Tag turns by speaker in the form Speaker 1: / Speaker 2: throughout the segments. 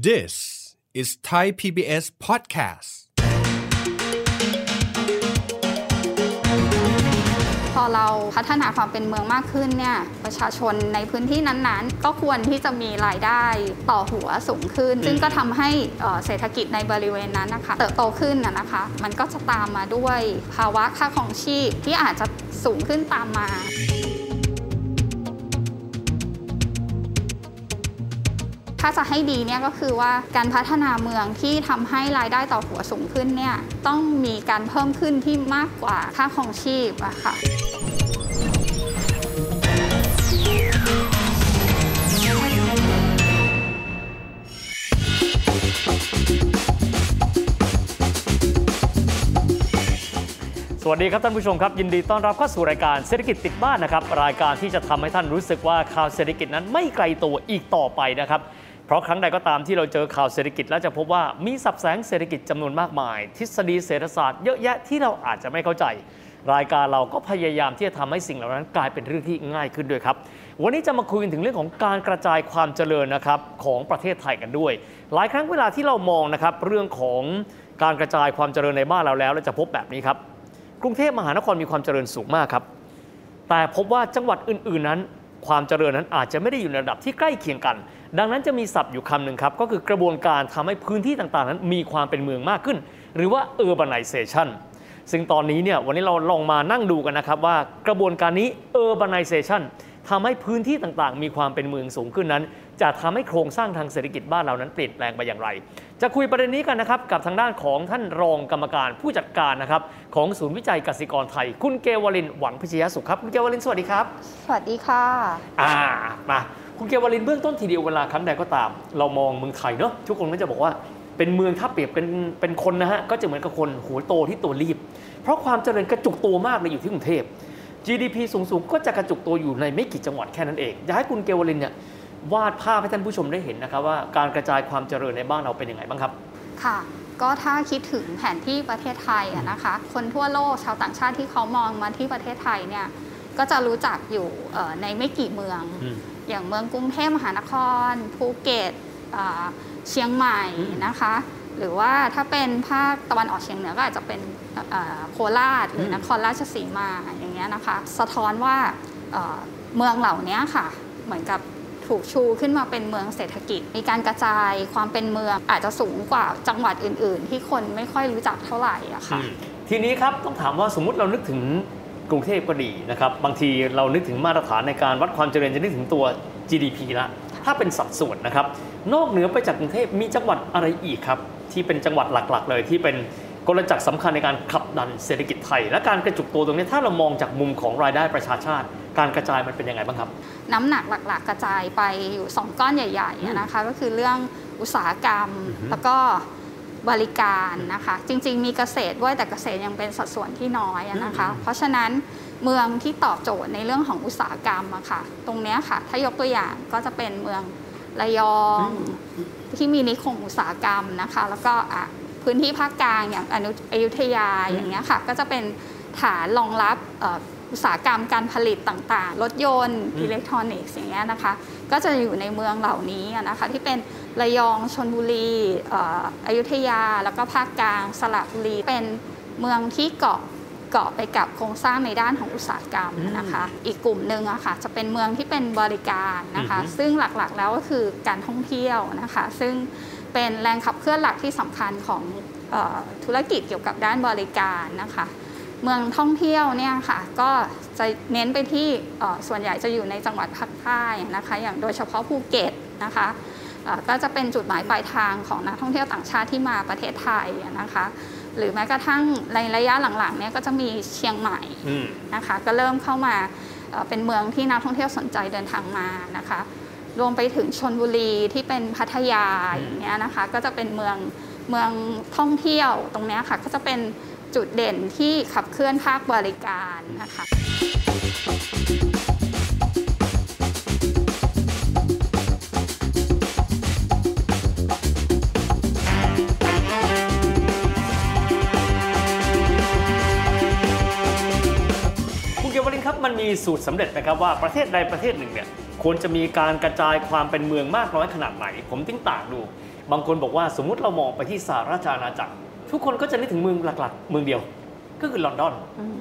Speaker 1: This is Thai PBS podcast.
Speaker 2: พอเราพัฒนาความเป็นเมืองมากขึ้นเนี่ยประชาชนในพื้นที่นั้นๆ ก็ควรที่จะมีรายได้ต่อหัวสูงขึ้น ซึ่งก็ทำให้เอ่อเศรษฐกิจในบริเวณนั้นนะคะเติบโตขึ้นนะนะคะ มันก็จะตามมาด้วยภาวะค่าของชีพที่อาจจะสูงขึ้นตามมา ถ้าจะให้ดีเนี่ยก็คือว่าการพัฒนาเมืองที่ทำให้รายได้ต่อหัวสูงขึ้นเนี่ยต้องมีการเพิ่มขึ้นที่มากกว่าค่าของชีพอะค่ะ
Speaker 3: สวัสดีครับท่านผู้ชมครับยินดีต้อนรับเข้าสู่รายการเศรษฐกิจติดบ้านนะครับ รายการที่จะทำให้ท่านรู้สึกว่าข่าวเศรษฐกิจนั้นไม่ไกลตัวอีกต่อไปนะครับ ราะครั้งใดก็ตามที่เราเจอข่าวเศรษฐกิจ แล้วจะพบว่ามีสับแสงเศรษฐกิจจำนวนมากมาย ทฤษฎีเศรษฐศาสตร์เยอะแยะที่เราอาจจะไม่เข้าใจ รายการเราก็พยายามที่จะทำให้สิ่งเหล่านั้นกลายเป็นเรื่องที่ง่ายขึ้นด้วยครับ วันนี้จะมาคุยกันถึงเรื่องของการกระจายความเจริญนะครับของประเทศไทยกันด้วย หลายครั้งเวลาที่เรามองนะครับเรื่องของการกระจายความเจริญในบ้านเราแล้วเราจะพบแบบนี้ครับกรุงเทพมหานครมีความเจริญสูงมากครับแต่พบว่าจังหวัดอื่น ๆนั้น ความเจริญนั้นอาจจะไม่ได้อยู่ในระดับที่ใกล้เคียงกัน ดังนั้นจะมีศัพท์อยู่คำหนึ่งครับก็คือกระบวนการทำให้พื้นที่ต่างๆ นั้นมีความเป็นเมืองมากขึ้น หรือว่า urbanization ซึ่งตอนนี้เนี่ยวันนี้เราลองมานั่งดูกันนะครับว่ากระบวนการนี้ urbanization ทำให้พื้นที่ต่างๆ มีความเป็นเมืองสูงขึ้นนั้น จะทำให้โครงสร้างทางเศรษฐกิจบ้านเรานั้นเปลี่ยนแปลงไปอย่างไร จะคุยประเด็นนี้กันนะครับกับทางด้านของท่านรองกรรมการผู้จัดการนะครับของศูนย์วิจัยกสิกรไทย คุณเกวลินหวังพิชยสุขครับคุณเกวลินสวัสดีครับ
Speaker 2: สวัสดีค่ะ
Speaker 3: อ่ามาคุณเกวลินเบื้องต้นทีเดียวเวลาครั้งใดก็ตาม เรามองเมืองไทยเนอะทุกคนก็จะบอกว่าเป็นเมืองถ้าเปรียบเป็นเป็นคนนะฮะก็จะเหมือนกับคนหัวโตที่ตัวรีบ เพราะความเจริญกระจุกตัวมากเลยอยู่ที่กรุงเทพ GDP สูงๆ ก็จะกระจุกตัวอยู่ในไม่กี่จังหวัดแค่นั้นเองอยากให้คุณเกวลินเนี่ย วาดภาพให้ท่านผู้ชมได้เห็นนะครับว่าการกระจายความเจริญในบ้านเราเป็นยังไงบ้างครับ
Speaker 2: ค่ะก็ถ้าคิดถึงแผนที่ประเทศไทยอะนะคะ คนทั่วโลกชาวต่างชาติที่เขามองมาที่ประเทศไทยเนี่ยก็จะรู้จักอยู่เอ่อในไม่กี่เมือง
Speaker 3: อืม
Speaker 2: อย่างเมืองกรุงเทพมหานครภูเก็ตอ่าเชียงใหม่
Speaker 3: อืม
Speaker 2: นะคะ หรือว่าถ้าเป็นภาคตะวันออกเฉียงเหนือก็อาจจะเป็นเอ่อโคราชหรือ
Speaker 3: ม
Speaker 2: นครราชสีมาอย่างเงี้ยนะคะ สะท้อนว่าเอ่อเมืองเหล่านี้ค่ะ เหมือนกับ ถูกชูขึ้นมาเป็นเมืองเศรษฐกิจ มีการกระจายความเป็นเมืองอาจจะสูงกว่าจังหวัดอื่น ๆ ที่คนไม่ค่อยรู้จักเท่าไหร่อะค่ะ
Speaker 3: ทีนี้ครับต้องถามว่าสมมติเรานึกถึงกรุงเทพก็ดีนะครับบางทีเรานึกถึงมาตรฐานในการวัดความเจริญจะนึกถึงตัว GDP ละถ้าเป็นสัดส่วนนะครับ นอกเหนือไปจากกรุงเทพมีจังหวัดอะไรอีกครับ ที่เป็นจังหวัดหลักๆ เลยที่เป็นกลจักรสำคัญในการขับดันเศรษฐกิจไทย และการกระจุกตัวตรงนี้ถ้าเรามองจากมุมของรายได้ประชาชาติ การกระจายมันเป็นยังไงบ้างครับ
Speaker 2: น้ำหนักหลักๆ กระจายไปอยู่ 2 ก้อนใหญ่ๆอะนะคะก็คือเรื่องอุตสาหกรรม
Speaker 3: อือฮึ
Speaker 2: แล้วก็บริการนะคะจริงๆมีเกษตรด้วยแต่เกษตรยังเป็นสัดส่วนที่น้อยอะนะคะ เพราะฉะนั้นเมืองที่ตอบโจทย์ในเรื่องของอุตสาหกรรมอะค่ะตรงเนี้ยค่ะ ถ้ายกตัวอย่างก็จะเป็นเมืองระยองที่มีนิคมอุตสาหกรรมนะคะ แล้วก็อะพื้นที่ภาคกลางอย่างอนุอยุธยาอย่างเงี้ยค่ะก็จะเป็นฐานรองรับเอ่ออุตสาหกรรมการผลิตต่างๆ รถยนต์
Speaker 3: อืม
Speaker 2: อิเล็กทรอนิกส์อย่างเงี้ยนะคะ ก็จะอยู่ในเมืองเหล่านี้อะนะคะที่เป็นระยองชนบุรีเอ่ออยุธยา แล้วก็ภาคกลางสระบุรีเป็นเมืองที่เกาะเกาะไปกับโครงสร้างในด้านของอุตสาหกรรมนะคะ อีกกลุ่มหนึ่งอะค่ะจะเป็นเมืองที่เป็นบริการนะคะ
Speaker 3: อือฮึ
Speaker 2: ซึ่งหลักๆแล้วก็คือการท่องเที่ยวนะคะ ซึ่งเป็นแรงขับเคลื่อนหลักที่สำคัญของเออธุรกิจเกี่ยวกับด้านบริการนะคะ เมืองท่องเที่ยวเนี่ยค่ะก็จะเน้นไปที่ส่วนใหญ่จะอยู่ในจังหวัดภาคใต้นะคะอย่างโดยเฉพาะภูเก็ตนะคะก็จะเป็นจุดหมายปลายทางของนักท่องเที่ยวต่างชาติที่มาประเทศไทยนะคะหรือแม้กระทั่งในระยะหลังๆเนี่ยก็จะมีเชียงใหม่นะคะก็เริ่มเข้ามาเป็นเมืองที่นักท่องเที่ยวสนใจเดินทางมานะคะรวมไปถึงชนบุรีที่เป็นพัทยาอย่างเงี้ยนะคะก็จะเป็นเมืองเมืองท่องเที่ยวตรงนี้ค่ะก็จะเป็น จุดเด่นที่ขับเคลื่อนภาคบริการนะคะ
Speaker 3: คุณเกวลินครับมันมีสูตรสำเร็จไหมครับว่าประเทศใดประเทศหนึ่งเนี่ยควรจะมีการกระจายความเป็นเมืองมากน้อยขนาดไหน ผมติ้งต่างดู บางคนบอกว่าสมมุติเรามองไปที่สหราชอาณาจักร ทุกคนก็จะนึกถึงเมืองหลักๆ เมืองเดียว ก็คือลอนดอน
Speaker 2: อืม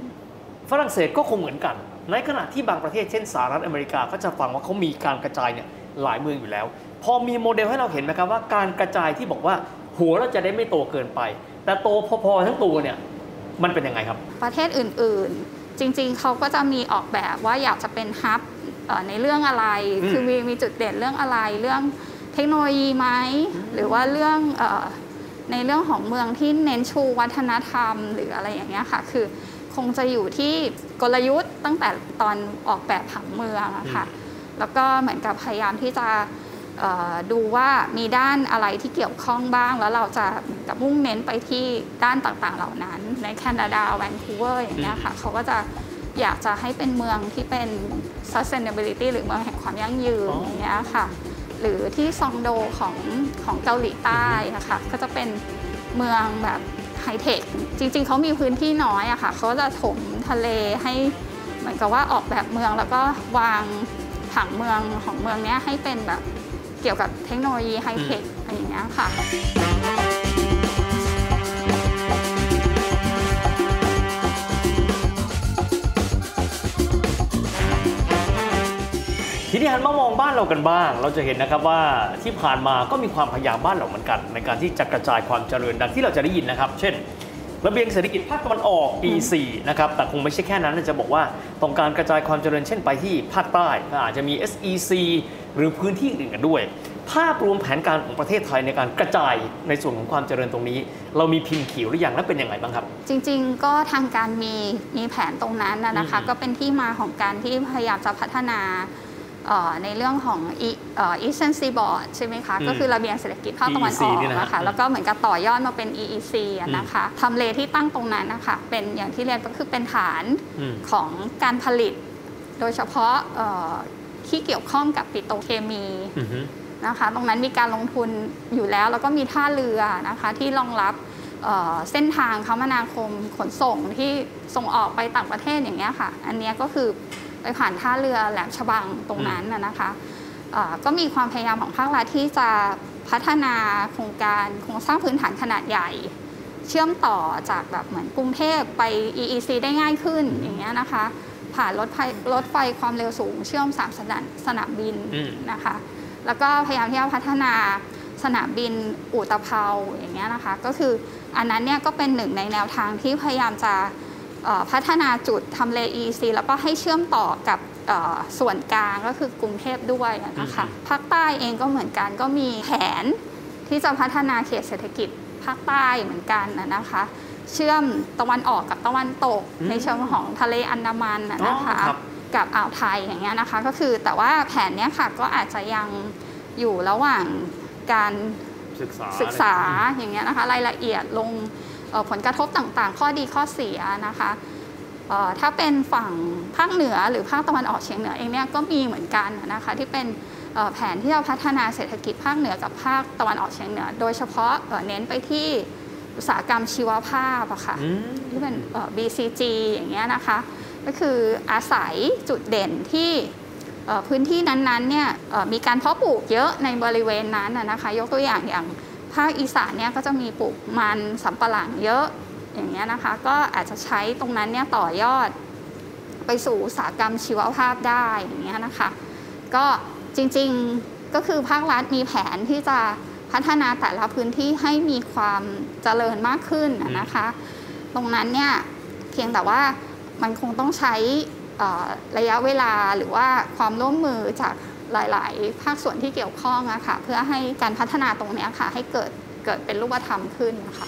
Speaker 3: ฝรั่งเศสก็คงเหมือนกัน ในขณะที่บางประเทศเช่นสหรัฐอเมริกาก็จะฟังว่าเขามีการกระจายเนี่ยหลายเมืองอยู่แล้ว พอมีโมเดลให้เราเห็นไหมครับว่าการกระจายที่บอกว่าหัวเราจะได้ไม่โตเกินไป แต่โตพอๆทั้งตัวเนี่ยมันเป็นยังไงครับ
Speaker 2: ประเทศอื่นๆ จริงๆ เขาก็จะมีออกแบบว่าอยากจะเป็นฮับเอ่อในเรื่องอะไร
Speaker 3: อืม
Speaker 2: คือมีมีจุดเด่นเรื่องอะไร เรื่องเทคโนโลยีไหม หรือว่าเรื่องเออ ในเรื่องของเมืองที่เน้นชูวัฒนธรรม หรืออะไรอย่างเงี้ยค่ะ คือคงจะอยู่ที่กลยุทธ์ตั้งแต่ตอนออกแบบผังเมืองอะค่ะ แล้วก็เหมือนกับพยายามที่จะเอ่อดูว่ามีด้านอะไรที่เกี่ยวข้องบ้าง แล้วเราจะเหมือนกับมุ่งเน้นไปที่ด้านต่างๆเหล่านั้น ในแคนาดาแวนคูเวอร์อย่างเงี้ยค่ะเขาก็จะอยากจะให้เป็นเมืองที่เป็น sustainability หรือเมืองแห่งความยั่งยืน
Speaker 3: อ๋อ
Speaker 2: อ
Speaker 3: อ
Speaker 2: ย่างเงี้ยค่ะ หรือที่ซองโดของของเกาหลีใต้อะค่ะก็จะเป็นเมืองแบบไฮเทคจริง ๆเขามีพื้นที่น้อยอะค่ะเขาจะถมทะเลให้เหมือนกับว่าออกแบบเมืองแล้วก็วางผังเมืองของเมืองนี้ให้เป็นแบบเกี่ยวกับเทคโนโลยีไฮเทคอะไรอย่างเงี้ยค่ะ
Speaker 3: นี้หันมามองบ้านเรากันบ้าง เราจะเห็นนะครับว่าที่ผ่านมาก็มีความพยายามบ้านเราเหมือนกัน ในการที่จะกระจายความเจริญดังที่เราจะได้ยินนะครับ เช่น ระเบียงเศรษฐกิจภาคตะวันออก E4 นะครับแต่คงไม่ใช่แค่นั้นจะบอกว่าต้องการกระจายความเจริญเช่นไปที่ภาคใต้ก็อาจจะมี SEC หรือพื้นที่อื่นกันด้วย ภาพรวมแผนการของประเทศไทยในการกระจายในส่วนของความเจริญตรงนี้ เรามีพิมพ์ขีดหรือยังและเป็นยังไงบ้างครับ
Speaker 2: จริง ๆ ก็ทางการมีมีแผนตรงนั้นนะนะคะ
Speaker 3: อืม
Speaker 2: ก็เป็นที่มาของการที่พยายามจะพัฒนาเอ่อ ในเรื่องของ E- เอ่อ Eastern Seaboard ใช่ไหมคะ
Speaker 3: อืม
Speaker 2: ก็คือระเบียงเศรษฐกิจภาคตะวันอ
Speaker 3: EEC
Speaker 2: อก
Speaker 3: นี่นะฮะ
Speaker 2: นะคะแล้วก็เหมือนกับต่อยอดมาเป็น EEC อะนะคะทำเลที่ตั้งตรงนั้นนะคะเป็นอย่างที่เรียนก็คือเป็นฐาน
Speaker 3: อืม
Speaker 2: ของการผลิต โดยเฉพาะเอ่อที่เกี่ยวข้องกับปิโตรเคมี
Speaker 3: อือฮึ
Speaker 2: นะคะตรงนั้นมีการลงทุนอยู่แล้ว แล้วก็มีท่าเรือนะคะที่รองรับเอ่อเส้นทางคมนาคมขนส่งที่ส่งออกไปต่างประเทศอย่างเงี้ยค่ะ อันเนี้ยก็คือ ไปผ่านท่าเรือแหลมฉบังตรงนั้นนะนะคะเอ่อก็มีความพยายามของภาครัฐที่จะพัฒนาโครงการโครงสร้างพื้นฐานขนาดใหญ่ เชื่อมต่อจากแบบเหมือนกรุงเทพไป EEC ได้ง่ายขึ้นอย่างเงี้ยนะคะ ผ่านรถไฟรถไฟความเร็วสูง เชื่อมสามสนามสนามบิน
Speaker 3: อืม
Speaker 2: นะคะ แล้วก็พยายามที่จะพัฒนาสนามบินอุตภเปาอย่างเงี้ยนะคะ ก็คืออันนั้นเนี่ยก็เป็นหนึ่งในแนวทางที่พยายามจะเอ่อ พัฒนาจุดทำเล EC แล้วก็ให้เชื่อมต่อกับเอ่อส่วนกลางก็คือกรุงเทพด้วยนะคะ
Speaker 3: อืม
Speaker 2: ภาคใต้เองก็เหมือนกันก็มีแผนที่จะพัฒนาเขตเศรษฐกิจภาคใต้เหมือนกันนะนะคะ เชื่อมตะวันออกกับตะวันตก
Speaker 3: อืม
Speaker 2: ในเชิงของทะเลอันดามันนะนะคะ
Speaker 3: อ๋อครับ
Speaker 2: กับอ่าวไทยอย่างเงี้ยนะคะ ก็คือแต่ว่าแผนเนี้ยค่ะก็อาจจะยังอยู่ระหว่างการ
Speaker 3: ศึกษา
Speaker 2: ศึกษาอย่างเงี้ยนะคะ รายละเอียดลงเอ่อ ผลกระทบต่างๆ ข้อดีข้อเสียนะคะถ้าเป็นฝั่งภาคเหนือหรือภาคตะวันออกเฉียงเหนือเองเนี่ยก็มีเหมือนกันนะคะที่เป็นแผนที่จะพัฒนาเศรษฐกิจภาคเหนือกับภาคตะวันออกเฉียงเหนือ โดยเฉพาะเน้นไปที่อุตสาหกรรมชีวภาพอะค่ะที่เป็น BCG อย่างเงี้ยนะคะ ก็คืออาศัยจุดเด่นที่พื้นที่นั้นๆเนี่ยมีการเพาะปลูกเยอะในบริเวณนั้นนะนะคะ ยกตัวอย่างอย่าง ภาคอีสานเนี่ยก็จะมีปลูกมันสำปะหลังเยอะอย่างเงี้ยนะคะ ก็อาจจะใช้ตรงนั้นเนี่ยต่อยอดไปสู่อุตสาหกรรมชีวภาพได้อย่างเงี้ยนะคะ ก็จริงๆก็คือภาครัฐมีแผนที่จะพัฒนาแต่ละพื้นที่ให้มีความเจริญมากขึ้นนะคะ ตรงนั้นเนี่ยเพียงแต่ว่ามันคงต้องใช้ระยะเวลาหรือว่าความร่วมมือจาก หลาย ๆ ภาคส่วนที่เกี่ยวข้องอะค่ะเพื่อให้การพัฒนาตรงนี้ค่ะ ให้เกิดเกิดเป็นรูปธรรมขึ้นนะคะ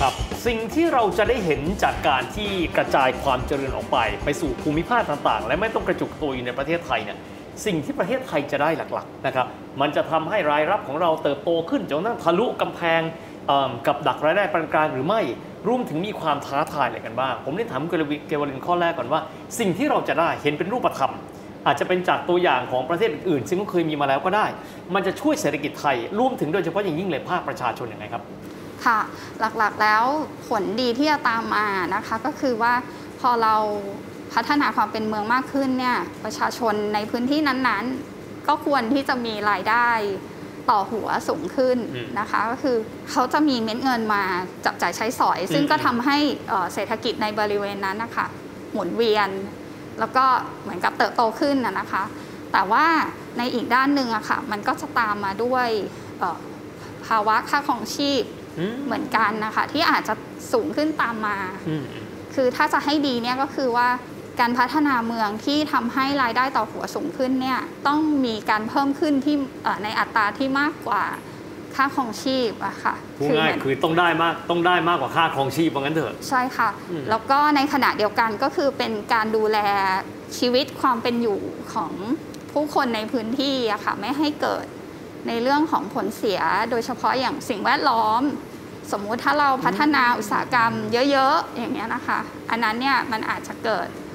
Speaker 3: ครับสิ่งที่เราจะได้เห็นจากการที่กระจายความเจริญออกไป ไปสู่ภูมิภาคต่างๆ และไม่ต้องกระจุกตัวอยู่ในประเทศไทยเนี่ย สิ่งที่ประเทศไทยจะได้หลักๆนะครับมันจะทำให้รายรับของเราเติบโตขึ้นจนกระทั่งทะลุกำแพงกับดักรายได้ปานกลางหรือไม่รวมถึงมีความท้าทายอะไรกันบ้าง ผมได้ถามเกวลินเกวลินข้อแรกก่อนว่า สิ่งที่เราจะได้เห็นเป็นรูปธรรม อาจจะเป็นจากตัวอย่างของประเทศอื่นซึ่งก็เคยมีมาแล้วก็ได้ มันจะช่วยเศรษฐกิจไทยรวมถึงโดยเฉพาะอย่างยิ่งเลยภาคประชาชนอยังไงครับ
Speaker 2: ค่ะหลักๆแล้วผลดีที่จะตามมานะคะก็คือว่าพอเรา พัฒนาความเป็นเมืองมากขึ้นเนี่ยประชาชนในพื้นที่นั้นๆ ก็ควรที่จะมีรายได้ต่อหัวสูงขึ้น
Speaker 3: อืม
Speaker 2: นะคะ ก็คือเขาจะมีเม็ดเงินมาจับจ่ายใช้สอย ซึ่ง
Speaker 3: อืม
Speaker 2: ก็ทำให้เอ่อเศรษฐกิจในบริเวณนั้นนะคะหมุนเวียน แล้วก็เหมือนกับเติบโตขึ้นนะนะคะ แต่ว่าในอีกด้านหนึ่งอะค่ะมันก็จะตามมาด้วยเอ่อภาวะค่าของชีพ
Speaker 3: อืม
Speaker 2: เหมือนกันนะคะ ที่อาจจะสูงขึ้นตามมา
Speaker 3: อืม
Speaker 2: คือถ้าจะให้ดีเนี่ยก็คือว่า การพัฒนาเมืองที่ทำให้รายได้ต่อหัวสูงขึ้นเนี่ยต้องมีการเพิ่มขึ้นที่เอ่อในอัตราที่มากกว่าค่าครองชีพอะค่ะ
Speaker 3: พูดง่าย
Speaker 2: เหมือน
Speaker 3: คือต้องได้มากต้องได้มากกว่าค่าครองชีพว่างั้นเถอะ
Speaker 2: ใช่ค่ะ
Speaker 3: อืม
Speaker 2: แล้วก็ในขณะเดียวกันก็คือเป็นการดูแลชีวิตความเป็นอยู่ของผู้คนในพื้นที่อะค่ะไม่ให้เกิดในเรื่องของผลเสียโดยเฉพาะอย่างสิ่งแวดล้อม สมมุติถ้าเราพัฒนาอุตสาหกรรมเยอะๆ อย่างเงี้ยนะคะ อันนั้นเนี่ยมันอาจจะเกิดเอ่อ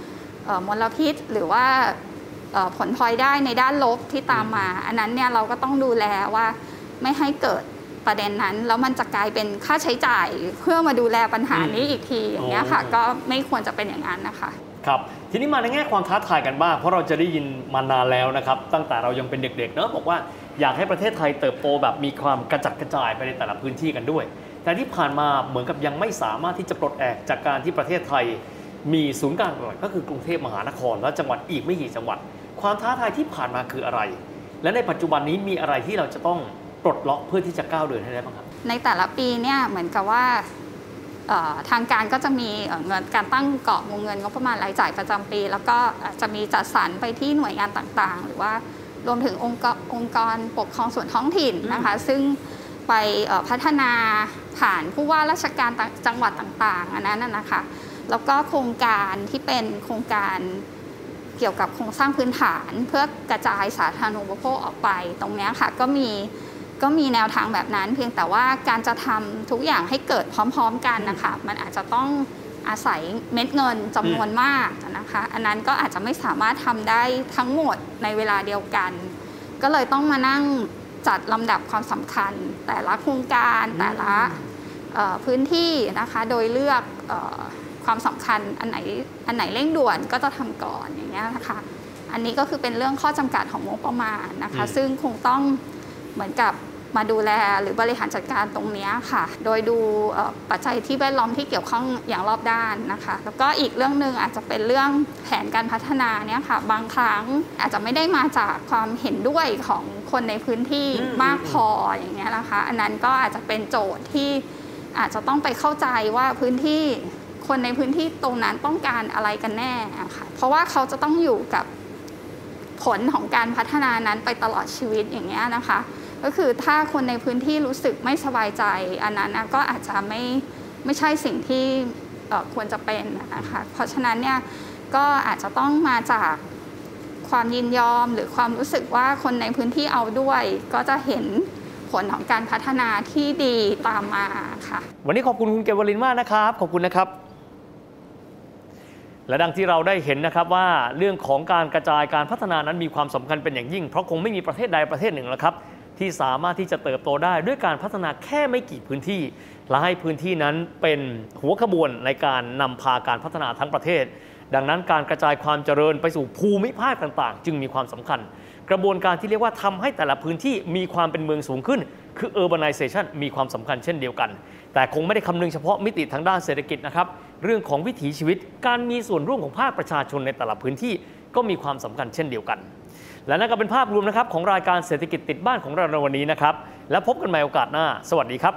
Speaker 2: มลพิษหรือว่าเอ่อผลพลอยได้ในด้านลบที่ตามมา อันนั้นเนี่ยเราก็ต้องดูแลว่าไม่ให้เกิดประเด็นนั้น แล้วมันจะกลายเป็นค่าใช้จ่ายเพื่อมาดูแลปัญหานี้อีกทีอย่างเงี้ยค่ะ
Speaker 3: อ๋อ
Speaker 2: ก็ไม่ควรจะเป็นอย่างนั้นนะคะ
Speaker 3: ครับทีนี้มาในแง่ความท้าทายกันบ้าง เพราะเราจะได้ยินมานานแล้วนะครับ ตั้งแต่เรายังเป็นเด็กๆเนอะบอกว่าอยากให้ประเทศไทยเติบโตแบบมีความกระจัดกระจายไปในแต่ละพื้นที่กันด้วย แต่ที่ผ่านมาเหมือนกับยังไม่สามารถที่จะปลดแอกจากการที่ประเทศไทย มีศูนย์กลางหลักก็คือกรุงเทพมหานครและจังหวัดอีกไม่กี่จังหวัด ความท้าทายที่ผ่านมาคืออะไร และในปัจจุบันนี้มีอะไรที่เราจะต้องปลดล็อกเพื่อที่จะก้าวเดินให้ได้บ้างครับ
Speaker 2: ในแต่ละปีเนี่ยเหมือนกับว่าเอ่อทางการก็จะมีเอ่อเงินการตั้งเกาะวงเงินงบประมาณรายจ่ายประจำปี แล้วก็อาจจะมีจัดสรรไปที่หน่วยงานต่างๆ หรือว่ารวมถึงองค์กรองค์กรปกครองส่วนท้องถิ่นนะคะ ซึ่งไปเอ่อพัฒนาผ่านผู้ว่าราชการต่างจังหวัดต่างๆ อันนั้นนะนะคะ แล้วก็โครงการที่เป็นโครงการเกี่ยวกับโครงสร้างพื้นฐาน เพื่อกระจายสาธารณูปโภคออกไป ตรงนี้ค่ะก็มีก็มีแนวทางแบบนั้น เพียงแต่ว่าการจะทำทุกอย่างให้เกิดพร้อม ๆ กันนะคะมันอาจจะต้องอาศัยเม็ดเงินจำนวนมากนะคะ อันนั้นก็อาจจะไม่สามารถทำได้ทั้งหมดในเวลาเดียวกัน ก็เลยต้องมานั่งจัดลำดับความสำคัญ แต่ละโครงการแต่ละพื้นที่นะคะ โดยเลือก ความสำคัญอันไหนอันไหนเร่งด่วนก็จะทำก่อนอย่างเงี้ยนะคะ อันนี้ก็คือเป็นเรื่องข้อจำกัดของงบประมาณนะคะ
Speaker 3: อืม
Speaker 2: ซึ่งคงต้องเหมือนกับมาดูแลหรือบริหารจัดการตรงเนี้ยค่ะ โดยดูเอ่อปัจจัยที่แวดล้อมที่เกี่ยวข้องอย่างรอบด้านนะคะ แล้วก็อีกเรื่องหนึ่งอาจจะเป็นเรื่องแผนการพัฒนาเนี่ยค่ะ บางครั้งอาจจะไม่ได้มาจากความเห็นด้วยของคนในพื้นที่
Speaker 3: อืม
Speaker 2: มากพออย่างเงี้ยนะคะ อันนั้นก็อาจจะเป็นโจทย์ที่อาจจะต้องไปเข้าใจว่าพื้นที่ คนในพื้นที่ตรงนั้นต้องการอะไรกันแน่ค่ะ เพราะว่าเขาจะต้องอยู่กับผลของการพัฒนานั้นไปตลอดชีวิตอย่างเงี้ยนะคะ ก็คือถ้าคนในพื้นที่รู้สึกไม่สบายใจ อันนั้นก็อาจจะไม่ไม่ใช่สิ่งที่ควรจะเป็นนะคะเพราะฉะนั้นเนี่ยก็อาจจะต้องมาจากความยินยอมหรือความรู้สึกว่าคนในพื้นที่เอาด้วย ก็จะเห็นผลของการพัฒนาที่ดีตามมาค่ะ
Speaker 3: วันนี้ขอบคุณคุณเกวลินมากนะครับ ขอบคุณนะครับ และดังที่เราได้เห็นนะครับว่าเรื่องของการกระจายการพัฒนานั้นมีความสำคัญเป็นอย่างยิ่ง เพราะคงไม่มีประเทศใดประเทศหนึ่งแล้วครับที่สามารถที่จะเติบโตได้ด้วยการพัฒนาแค่ไม่กี่พื้นที่ และให้พื้นที่นั้นเป็นหัวขบวนในการนำพาการพัฒนาทั้งประเทศ ดังนั้นการกระจายความเจริญไปสู่ภูมิภาคต่างๆ จึงมีความสำคัญ กระบวนการที่เรียกว่าทำให้แต่ละพื้นที่มีความเป็นเมืองสูงขึ้น คือ urbanization มีความสำคัญเช่นเดียวกัน แต่คงไม่ได้คำนึงเฉพาะมิติทางด้านเศรษฐกิจนะครับ เรื่องของวิถีชีวิต การมีส่วนร่วมของภาคประชาชนในแต่ละพื้นที่ก็มีความสำคัญเช่นเดียวกัน และนั่นก็เป็นภาพรวมนะครับของรายการเศรษฐกิจติดบ้านของเราในวันนี้นะครับ และพบกันใหม่โอกาสหน้า สวัสดีครับ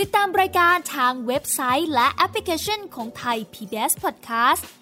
Speaker 4: ติดตามรายการทางเว็บไซต์และแอปพลิเคชันของไทย PBS Podcast